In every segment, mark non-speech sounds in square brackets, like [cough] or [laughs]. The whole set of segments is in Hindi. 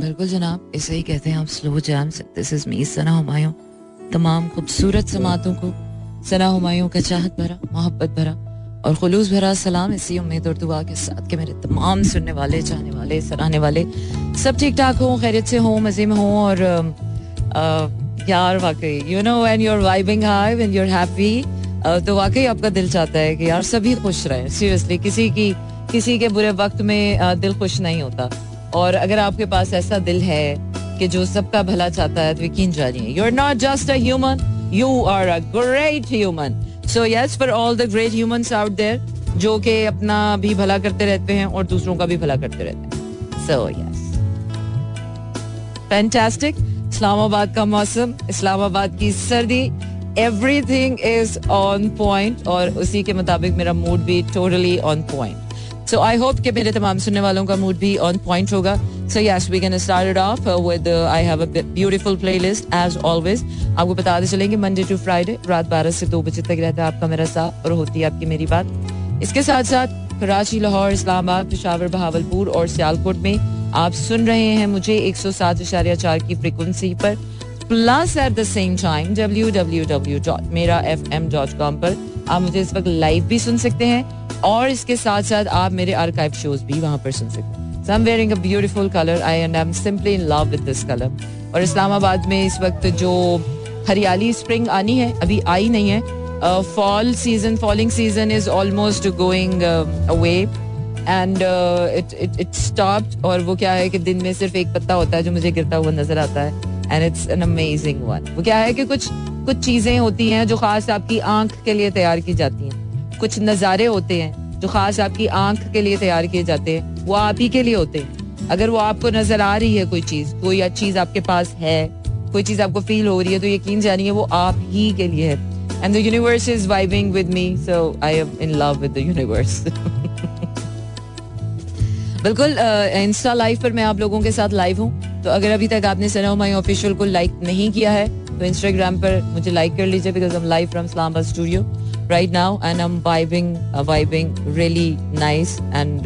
बिल्कुल जनाब, इसे ही कहते हैं आप slow jams this is me Sana Humayun. तमाम खूबसूरत समातों को, सना हुमायूं का चाहत भरा, मोहब्बत भरा और खुलूस भरा सलाम इसी उम्मीद और दुआ के साथ के मेरे तमाम सुनने वाले चाहने वाले, सराहने वाले सब ठीक ठाक हों, खैरियत से हों, मज़े में हों और यार वाकई you know when you are vibing high when you are happy तो वाकई आपका दिल चाहता है कि यार सभी खुश रहें। सीरियसली किसी की, किसी के बुरे वक्त में दिल खुश नहीं होता। और अगर आपके पास ऐसा दिल है कि जो सबका भला चाहता है तो यकीन जानिए you are not just a human you are a great human so yes for all the great humans out there जो कि अपना भी भला करते रहते हैं और दूसरों का भी भला करते रहते हैं. सो यस फैंटास्टिक इस्लामाबाद का मौसम, इस्लामाबाद की सर्दी एवरीथिंग इज़ ऑन पॉइंट और उसी के मुताबिक मेरा मूड भी totally on point so I hope कि मेरे तमाम सुनने वालों का मूड भी ऑन पॉइंट होगा। So yes we can start off with I have a beautiful playlist as always आपको बताते चलेंगे मंडे टू फ्राइडे रात बारह से दो बजे तक रहता है आपका मेरा साथ और होती है आपकी मेरी बात। इसके साथ साथ कराची, लाहौर, इस्लामाबाद, पिशावर, बहावलपुर और सियालकोट में आप सुन रहे हैं मुझे एक सौ सात इशारिया चार की फ्रिक्वेंसी पर plus at the same time W W W dot मेरा एफ़ एम डॉट कॉम पर आप मुझे इस वक्त लाइव भी सुन सकते हैं। और इसके साथ साथ आप मेरे आर्काइव शोज़ भी वहाँ पर सुन सकते हैं। So, I'm wearing a beautiful color. I and I'm simply in love with this color. और इस्लामाबाद में इस वक्त जो हरियाली स्प्रिंग आनी है, अभी आई नहीं है। Fall season falling season is almost going away and it it it और वो क्या है कि दिन में सिर्फ़ एक पत्ता होता है जो मुझे गिरता हुआ नज़र आता है। And it's an amazing one वो क्या है कि कुछ कुछ चीज़ें होती हैं जो खास आपकी आँख के लिए तैयार की जाती हैं। कुछ नज़ारे होते हैं, जो खास आपकी आँख के लिए तैयार किए जाते हैं, वो आप ही के लिए होते हैं। अगर वो आपको नज़र आ रही है कोई चीज़ कोई चीज़ आपके पास है, कोई चीज़ आपको फील हो रही है तो यकीन जानिए वो आप ही के लिए है। And the universe is vibing with me so I am in love with the universe बिल्कुल इंस्टा लाइव पर मैं आप लोगों के साथ लाइव हूँ तो अगर अभी तक आपने सना माई ऑफिशियल को लाइक नहीं किया है तो इंस्टाग्राम पर मुझे लाइक कर लीजिए बिकॉज़ हम live from Islamabad studio Right now and am vibing vibing really nice and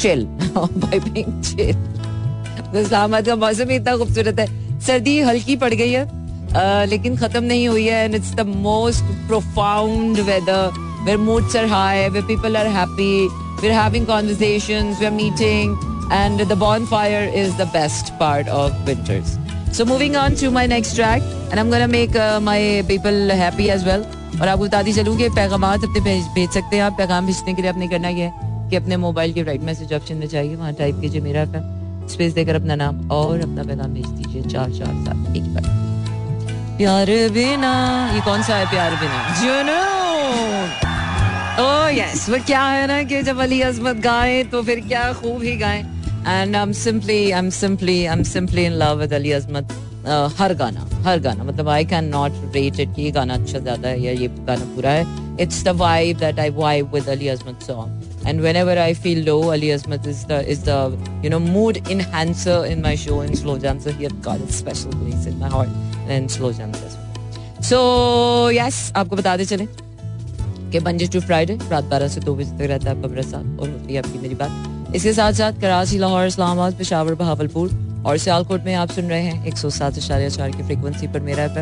chill [laughs] vibing chill Islamabad का मौसम ही इतना खूबसूरत है सर्दी हल्की पड़ गई है uh, लेकिन खत्म नहीं हुई है and it's the most profound weather where moods are high where people are happy we're having conversations, we're meeting, and the bonfire is the best part of winters. So moving on to my next track, and I'm gonna make uh, my people happy as well. और आपको बताती चलूँ कि पैगाम अपने भेज सकते हैं। आप पैगाम भेजने के लिए आपने करना यह है कि अपने मोबाइल के राइट मैसेज ऑप्शन में जाइए, वहाँ टाइप कीजिए मेरा फैम स्पेस देकर अपना नाम और अपना पैगाम भेज दीजिए, चार चार, सात, एक बार। प्यार बिना, ये कौन सा है प्यार बिना? जुनून! ओह यस वो क्या है ना कि जब अली अजमत गाए तो फिर क्या खूब ही गाए। And I am simply I am simply I am simply in love with Ali Azmat. हर गाना हर गाना मतलब I can not rate it ये गाना अच्छा ज़्यादा है या ये गाना पूरा है it's the vibe that I vibe with Ali Azmat song low, Ali Asmat is the is the you know mood enhancer in my show in slow jams. So he has got a special place in my heart and slow jams as well. So आपको बताते चले कि मंडे टू फ्राइडे रात बारह से दो बजे तक रहता है आपका मेरा और होती है आपकी मेरी बात इसके साथ साथ कराची लाहौर इस्लामाबाद पेशावर बहावलपुर और सियालकोट में आप सुन रहे हैं एक सौ सात इशारे चार की फ्रिक्वेंसी पर मेरा एफ़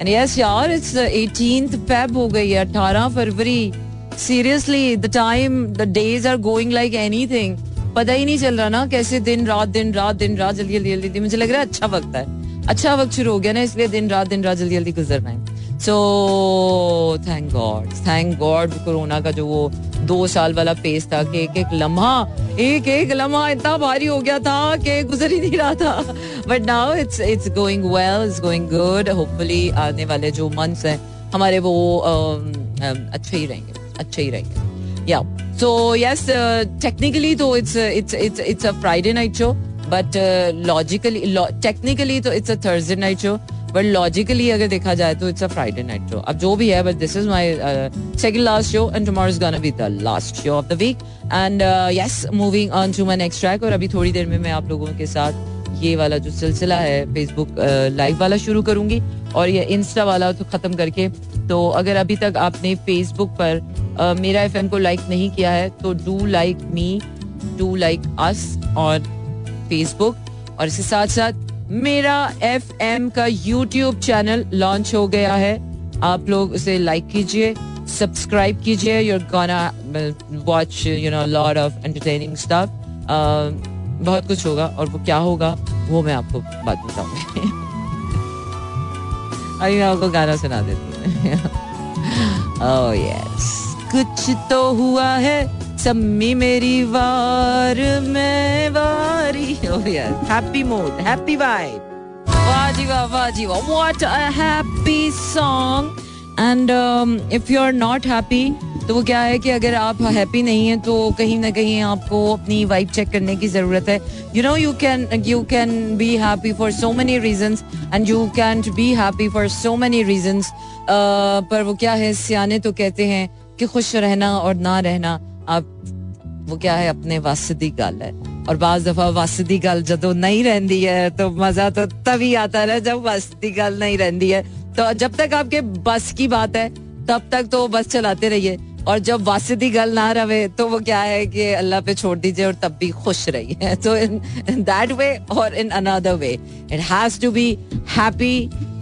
एंड यस यार इट्स एटीन फेब हो गई है, अठारह फरवरी। Seriously the time the days are going like anything पता ही नहीं चल रहा ना, कैसे दिन, रात दिन रात दिन, रात, जल्दी जल्दी जल्दी मुझे लग रहा है अच्छा वक्त है। अच्छा वक्त शुरू हो गया ना, इसलिए दिन, रात दिन, रात, जल्दी जल्दी गुजर रहे हैं। So thank God thank God corona का जो वो दो साल वाला पेस था कि एक एक लम्हा, एक एक लम्हा इतना भारी हो गया था कि गुजर ही नहीं रहा था। But now it's it's going well it's going good hopefully आने वाले जो मंथ्स हैं, हमारे वो अच्छे ही रहेंगे, अच्छे ही रहेंगे। या सो यस टेक्निकली तो it's it's it's it's a Friday night show but logically technically तो it's a Thursday night show but logically अगर देखा जाए तो it's a Friday night show अब जो भी है but this is my second last show and tomorrow is gonna be the last show of the week and yes moving on to my next track और अभी थोड़ी देर में मैं आप लोगों के साथ ये वाला जो सिलसिला है फेसबुक लाइव uh, वाला शुरू करूँगी। और ये इंस्टा वाला तो खत्म करके तो अगर अभी तक आपने फेसबुक पर uh, मेरा एफएम को लाइक नहीं किया है तो do like me do like us on Facebook और इसके साथ साथ मेरा एफ़ एम का यूट्यूब चैनल लॉन्च हो गया है। आप लोग उसे लाइक कीजिए सब्सक्राइब कीजिए। You're gonna watch you know lot of entertaining stuff बहुत कुछ होगा और वो क्या होगा वो मैं आपको बात बताऊँगी। [laughs] अभी मैं आपको गाना सुना देती हूँ। [laughs] Oh, yes. कुछ तो हुआ है सम्मी मेरी वार, में वारी। हैप्पी मूड हैप्पी वाइब वाह जी वाह वाह जी वाह. What a happy song and if you are not happy तो वो क्या है कि अगर आप हैप्पी नहीं है तो कहीं ना कहीं आपको अपनी वाइफ चेक करने की ज़रूरत है. You know you can you can be happy for so many reason and you can be happy for so many reason पर वो क्या है, सियाने तो कहते हैं कि खुश रहना और ना रहना. आप वो क्या है, अपने वासदी गल है। और बाज दफ़ा वासदी गल जो नहीं रहती है तो मज़ा तो तभी आता है जब वासदी गल नहीं रहती है। तो जब तक आपके बस की बात है, तब तक तो बस चलाते रहिए। और जब वासदी गल ना रहे तो वो क्या है कि अल्लाह पे छोड़ दीजिए और तब भी खुश रहिए। [laughs] तो इन दैट वे और in another way it has to be happy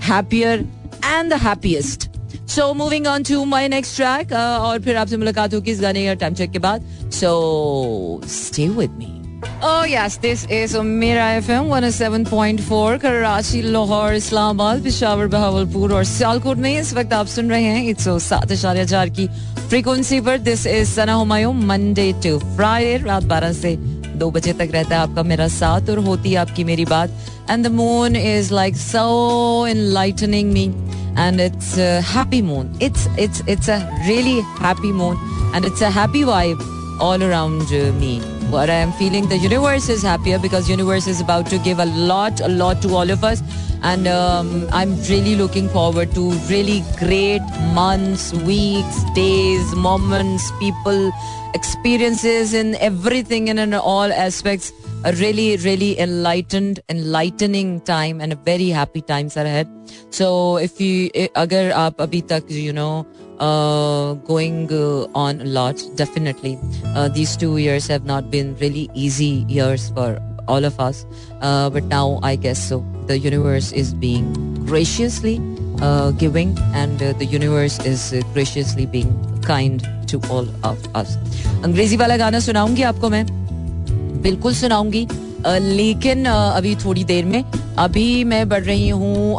happier and the happiest so moving on to my next track और फिर आपसे मुलाकात होगी इस गाने या टाइम चेक के बाद। So stay with me Oh yes, this is Mira FM 107.4 Karachi Lahore Islamabad Peshawar Bahawalpur और सियालकोट में इस वक्त आप सुन रहे हैं एक सौ सात इशारे चार की फ्रीक्वेंसी पर। This is Sana Humayun Monday to Friday रात बारह से दो बजे तक रहता है आपका मेरा साथ और होती है आपकी मेरी बात। And the moon is like so enlightening me and it's a happy moon. It's it's it's a really happy moon, and it's a happy vibe all around uh, me. What I am feeling, the universe is happier because universe is about to give a lot, a lot to all of us, and um, I'm really looking forward to really great months, weeks, days, moments, people, experiences in everything and in all aspects a really really enlightened enlightening time and a very happy times are ahead so if you agar aap abhi tak you know uh, going uh, on a lot definitely uh, these two years have not been really easy years for all of us uh, but now i guess so the universe is being graciously uh, giving and uh, the universe is uh, graciously being kind to all of us अंग्रेजी वाला गाना सुनाऊंगी आपको मैं बिल्कुल सुनाऊँगी। लेकिन अभी थोड़ी देर में, अभी मैं बढ़ रही हूँ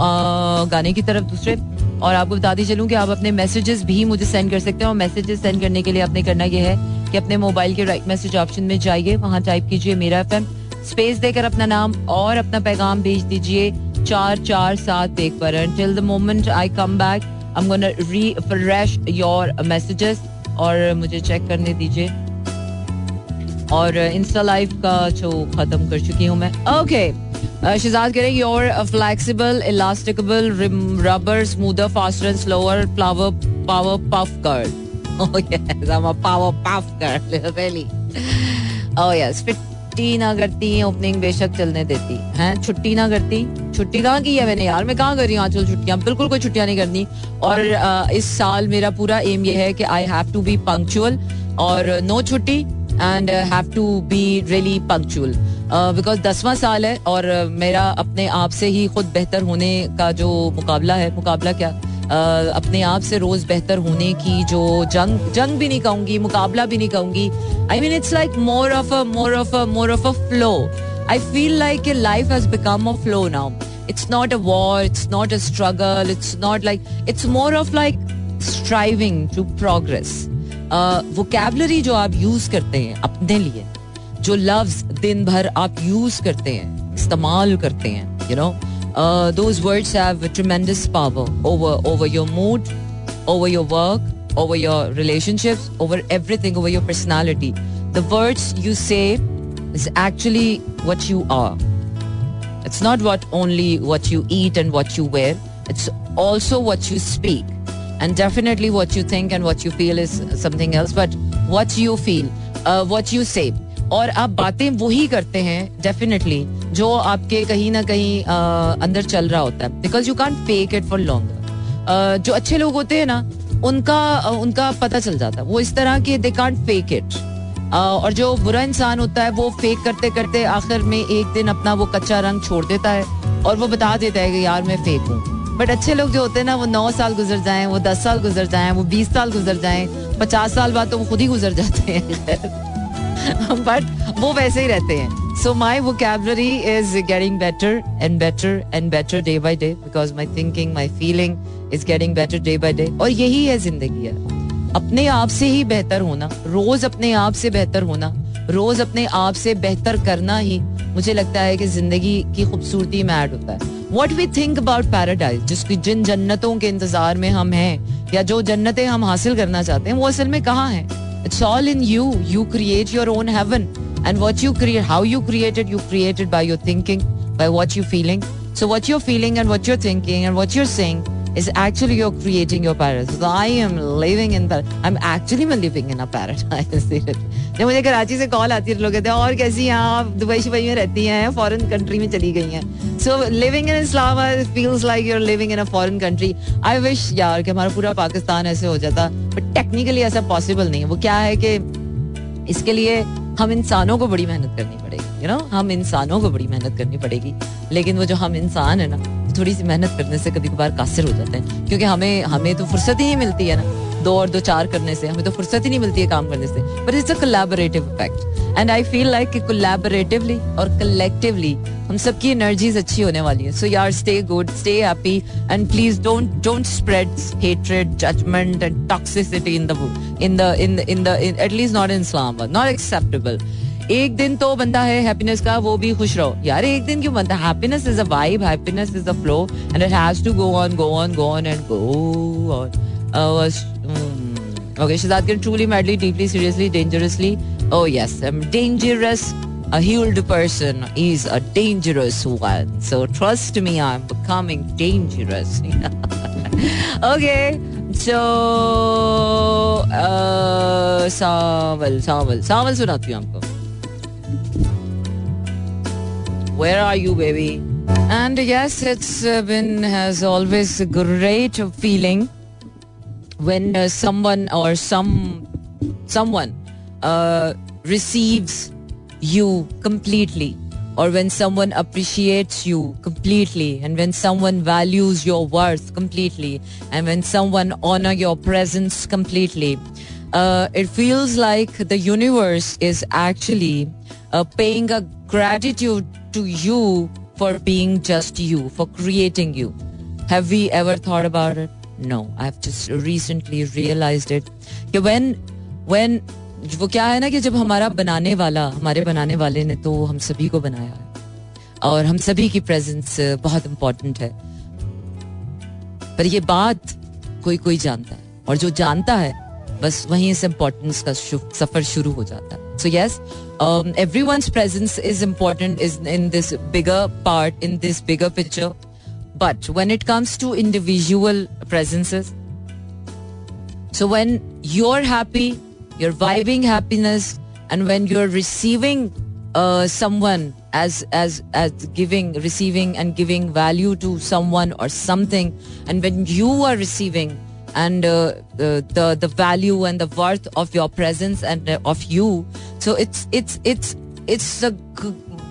गाने की तरफ़ दूसरे, और आपको बताती चलूँ कि आप अपने मैसेजेस भी मुझे सेंड कर सकते हैं, और मैसेजेस सेंड करने के लिए आपने करना यह है कि अपने मोबाइल के राइट मैसेज ऑप्शन में जाइए, वहाँ टाइप कीजिए मेरा एफएम स्पेस देकर अपना नाम और अपना पैगाम भेज दीजिए, चार चार, सात, एक पर। Till the moment I come back I am gonna refresh your messages और मुझे चेक करने दीजिए। और इंस्टा लाइव का शो खत्म कर चुकी हूँ मैं। ओके शिजाद कह रहे your flexible elasticable rubber smoother faster and slower flower power puff छुट्टी ना करती ओपनिंग बेशक चलने देती। हैं, छुट्टी ना करती? छुट्टी कहाँ की है मैंने? यार, मैं कहाँ कर रही हूँ आजकल छुट्टियाँ? बिल्कुल कोई छुट्टियाँ नहीं करनी। और इस साल मेरा पूरा एम ये है कि I have to be punctual और नो छुट्टी। And have to be really punctual because दसवां साल है और मेरा अपने आप से ही खुद बेहतर होने का जो मुकाबला है मुकाबला क्या? Uh, अपने आप से रोज बेहतर होने की जो जंग जंग भी नहीं कहूँगी मुकाबला भी नहीं कहूँगी। I mean it's like more of a more of a more of a flow I feel like a life has become a flow now it's not a war it's not a struggle it's not like it's more of like striving to progress. Vocabulary जो आप यूज़ करते हैं अपने लिए, जो लफ्ज दिन भर आप यूज़ करते हैं, इस्तेमाल करते हैं you know those words have tremendous power over over your mood over your work over your relationships over everything over your personality the words you say is actually what you are. It's not what only what you eat and what you wear. It's also what you. Definitely what you think and what you feel is something else. But what you feel uh, what you say. और आप बातें वही करते हैं डेफिनेटली जो आपके कहीं ना कहीं uh, अंदर चल रहा होता है. Because you can't fake it for long जो अच्छे लोग होते हैं ना उनका uh, उनका पता चल जाता है. वो इस तरह के दे कांट फेक इट और जो बुरा इंसान होता है वो फेक करते करते आखिर में एक दिन अपना वो कच्चा रंग छोड़ देता है और वो बता देता है कि यार मैं फेक हूँ. बट अच्छे लोग जो होते हैं ना, वो नौ साल गुजर जाएँ, वो दस साल गुजर जाएँ, वो बीस साल गुजर जाएँ, पचास साल बाद तो वो खुद ही गुजर जाते हैं। [laughs] बट वो वैसे ही रहते हैं। So my vocabulary is getting better and better and better day by day because my thinking my feeling is getting better day by day और यही है ज़िंदगी है अपने आप से ही बेहतर होना, रोज अपने आप से बेहतर होना, रोज अपने आप से बेहतर करना ही मुझे लगता है कि ज़िंदगी की खूबसूरती में ऐड होता है। What we think about paradise जिसकी जिन जन्नतों के इंतज़ार में हम हैं, या जो जन्नतें हम हासिल करना चाहते हैं, वो असल में कहाँ है? It's all in you you create your own heaven and what you create how you created you created by your thinking by what you feeling so what you're feeling and what you're thinking and what you're saying is actually you're creating your paradise. I am living in that. I'm actually living in a paradise. [laughs] जब मुझे कराची से कॉल आती है लोग कहते हैं, और कैसी हैं आप दुबई शुबई में रहती हैं फॉरेन कंट्री में चली गई हैं so living in Islam feels like you're living in a foreign country I wish यार कि हमारा पूरा पाकिस्तान ऐसे हो जाता बट टेक्निकली ऐसा पॉसिबल नहीं है वो क्या है कि इसके लिए हम इंसानों को बड़ी मेहनत करनी पड़ेगी यू you नो know? हम इंसानों को बड़ी मेहनत करनी पड़ेगी लेकिन वो जो हम इंसान है ना थोड़ी सी मेहनत करने से कभी कभार कासिर हो जाते हैं। क्योंकि हमें हमें तो फुर्सत ही नहीं मिलती है ना। दो और दो चार करने से, हमें तो फुर्सत ही नहीं मिलती है काम करने से। But it's a collaborative effect and I feel like कि कोलैबोरेटिवली और कलेक्टिवली हम सबकी एनर्जीज अच्छी होने वाली है। सो यार stay good stay happy and please don't don't spread hatred judgement and toxicity in the in the in the at least not in Islamabad not acceptable एक दिन तो बनता है हैप्पीनेस का वो भी खुश रहो यार एक दिन क्यों बनता है happiness is a vibe happiness is a flow and it has to go on go on go on and go on Okay, Shazad can truly, madly, deeply, seriously, dangerously. Oh, yes, I'm dangerous. A healed person is a dangerous one. So trust me, I'm becoming dangerous. okay, so uh, Samal, Samal, Samal हूँ आपको Where are you, baby? And yes, it's uh, been has always a great feeling when uh, someone or some someone uh, receives you completely or when someone appreciates you completely and when someone values your worth completely and when someone honor your presence completely uh, it feels like the universe is actually uh, paying a gratitude to you for being just you, for creating you. Have we ever thought about it? No, I've just recently realized it. when when वो क्या है ना कि जब हमारा बनाने वाला हमारे बनाने वाले ने तो हम सभी को बनाया है और हम सभी की प्रेजेंस बहुत इम्पोर्टेंट है पर ये बात कोई कोई जानता है और जो जानता है बस वहीं से इम्पोर्टेंस का सफ़र शुरू हो जाता है So yes, um, everyone's presence is important is in this bigger part in this bigger picture. But when it comes to individual presences, so when you're happy, you're vibing happiness, and when you're receiving uh, someone as as as giving, receiving, and giving value to someone or something, and when you are receiving and uh, the, the the value and the worth of your presence and uh, of you so it's it's it's it's the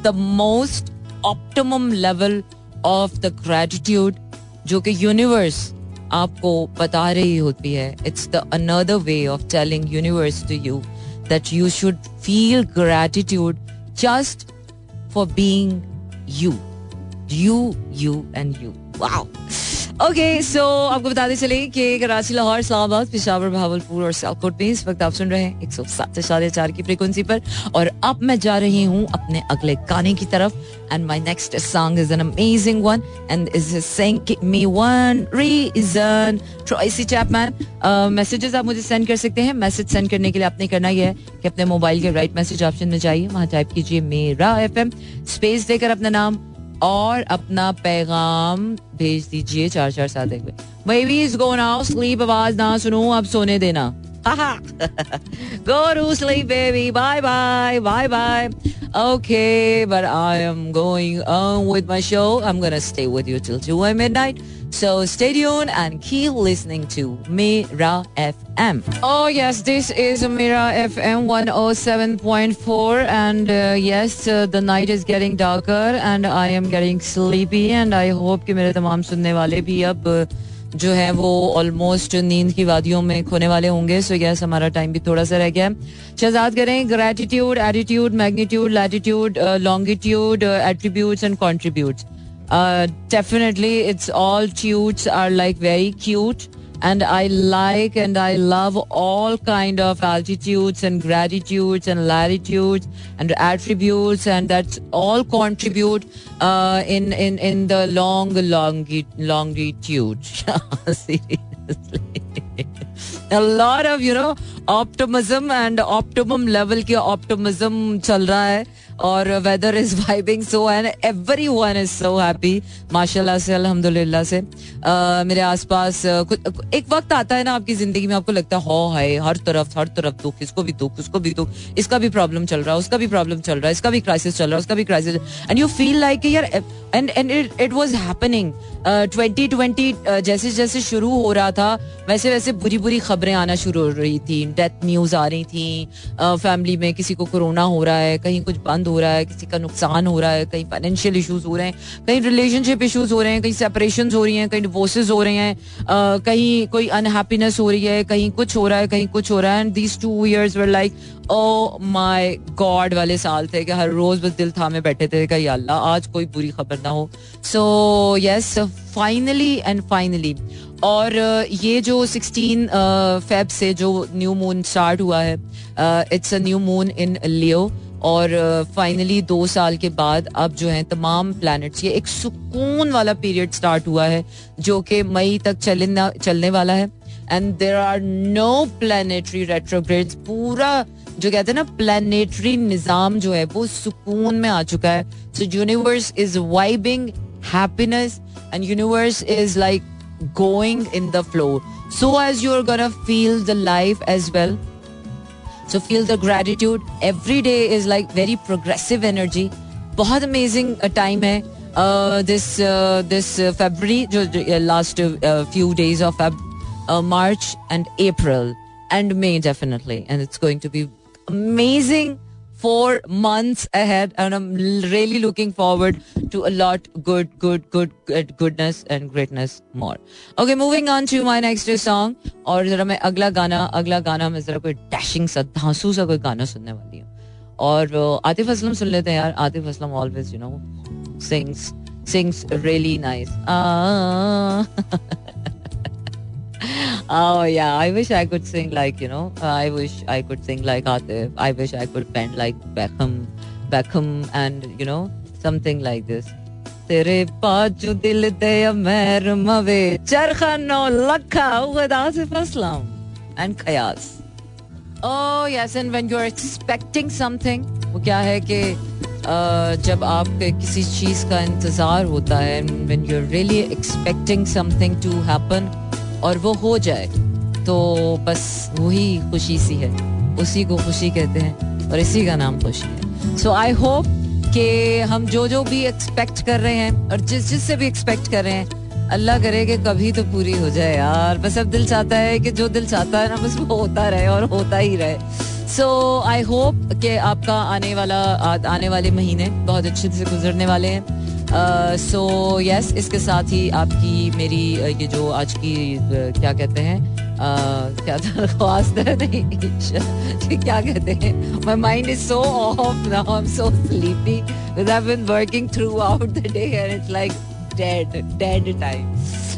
the most optimum level of the gratitude जो कि यूनिवर्स आपको बता रही होती है it's the another way of telling universe to you that you should feel gratitude just for being you you you and you wow okay so आपको बताते चले कि कराची, लाहौर, इस्लामाबाद, पिशावर भावलपुर और सियालकोट में इस वक्त आप सुन रहे हैं एक सौ सात से चार की फ्रिक्वेंसी पर। और अब मैं जा रही हूँ अपने अगले गाने की तरफ़। And my next song is an amazing one and is sing me one reason Tracy Chapman messages आप मुझे सेंड कर सकते हैं। मैसेज सेंड करने के लिए आपने करना यह है कि अपने मोबाइल के राइट मैसेज ऑप्शन में जाइए। वहाँ टाइप कीजिए मेरा एफ़ स्पेस देकर अपना नाम और अपना पैगाम भेज दीजिए चार चार सात एक मे गो स्लीप आवाज़ ना सुनो अब सोने देना Go to sleep, baby. Bye bye. Bye bye. Okay, but I am going on with my show. I'm going to stay with you till 2 midnight. So stay tuned and keep listening to Mira FM. Oh, yes, this is Mira FM 107.4. And uh, yes, uh, the night is getting darker and I am getting sleepy. And I hope कि मेरे तमाम सुनने वाले भी अब जो है वो ऑलमोस्ट नींद की वादियों में खोने वाले होंगे सो यस हमारा टाइम भी थोड़ा सा रह गया है शहजाद करें gratitude attitude magnitude latitude longitude attributes and contributes Uh, definitely, it's all tutes are like very cute, and I like and I love all kind of altitudes and gratitudes and latitudes and attributes, and that all contribute uh, in in in the long longi- longitude. [laughs] Seriously. [laughs] a lot of you know optimism and optimum level के optimism चल रहा है और weather is vibing so and everyone is so happy माशाल्लाह से अल्हम्दुलिल्लाह से। मेरे आसपास uh, कुछ एक वक्त आता है ना आपकी ज़िंदगी में आपको लगता है हो है हर तरफ़ हर तरफ़ दुख इसको भी दुख उसको भी दुख इसका भी प्रॉब्लम चल रहा है उसका भी प्रॉब्लम चल रहा है इसका भी क्राइसिस चल रहा है उसका भी crisis and you feel like यार and and it was happening twenty twenty जैसे जैसे शुरू हो रहा था वैसे वैसे बुरी बुरी खबरें आना शुरू हो रही थी। डेथ न्यूज़ आ रही थी। फैमिली uh, में किसी को कोरोना हो रहा है कहीं कुछ बंद हो रहा है, किसी का नुकसान हो रहा है कहीं फाइनेंशियल इश्यूज़ हो रहे हैं कहीं रिलेशनशिप इश्यूज़ हो रहे हैं कहीं सेपरेशन हो रही हैं कहीं डिवोर्सेज हो रहे हैं कहीं कोई अनहैप्पीनेस हो रही है, कहीं कुछ हो रहा है, कहीं कुछ हो रहा है and these two years were like oh my god वाले साल थे कि हर रोज बस दिल थामे बैठे थे कि अल्लाह, आज कोई बुरी खबर ना हो। So yes finally and finally और ये जो 16 फेब से जो न्यू मून स्टार्ट हुआ है it's a new moon in Leo और फाइनली दो साल के बाद अब जो है तमाम प्लैनेट्स ये एक सुकून वाला पीरियड स्टार्ट हुआ है, जो कि मई तक चलना, चलने वाला है। And there are no planetary retrogrades पूरा जो कहते हैं ना प्लानिटरी निज़ाम जो है, वो सुकून में आ चुका है। So universe is vibing happiness and universe is like going in the flow so as you are gonna feel the life as well So feel the gratitude every day is like very progressive energy बहुत अमेजिंग टाइम है दिस दिस फेबररी जो last few days of March and April and May definitely. And it's going to be amazing four months ahead and i'm really looking forward to a lot good good good good goodness and greatness more okay moving on to my next song और जरा मैं अगला गाना अगला गाना मैं जरा कोई डैशिंग सा धांसू सा कोई गाना सुनने वाली हूँ और आतिफ असलम सुन लेते हैं यार Atif Aslam always you know sings sings really nice [laughs] Oh yeah, I wish I could sing like you know. I wish I could sing like Atif. I wish I could bend like Beckham, Beckham, and you know something like this. तेरे बाजू दिल दे अमेर मवे चरखा नौ लखा with Asif Aslam and Kayas. Oh yes, and when you're expecting something, वो क्या है कि जब आप किसी चीज का इंतजार होता है when you're really expecting something to happen और वो हो जाए तो बस वही खुशी सी है। उसी को खुशी कहते हैं और इसी का नाम खुशी है। सो आई होप कि हम जो जो भी एक्सपेक्ट कर रहे हैं और जिस जिस से भी एक्सपेक्ट कर रहे हैं, अल्लाह करे कि कभी तो पूरी हो जाए यार। बस अब दिल चाहता है कि जो दिल चाहता है ना, बस वो होता रहे और होता ही रहे। सो आई होप कि आपका आने वाला आने वाले महीने बहुत अच्छे से गुजरने वाले हैं। So uh, yes so, yes, इसके साथ ही आपकी मेरी ये जो आज की क्या कहते हैं uh, क्या [laughs] दरख्वास्त है नहीं क्या कहते हैं my mind is so off now I am so sleepy because I been working throughout the day and it's like dead dead time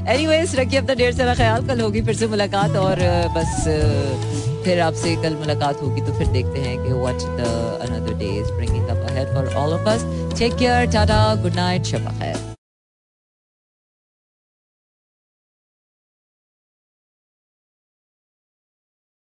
anyways रखिए अपना ढेर सारा ख्याल, कल होगी फिर से मुलाकात और बस फिर आपसे कल मुलाकात होगी तो फिर देखते हैं कि what the another day is bringing up ahead for all of us take care tata good night शब खैर।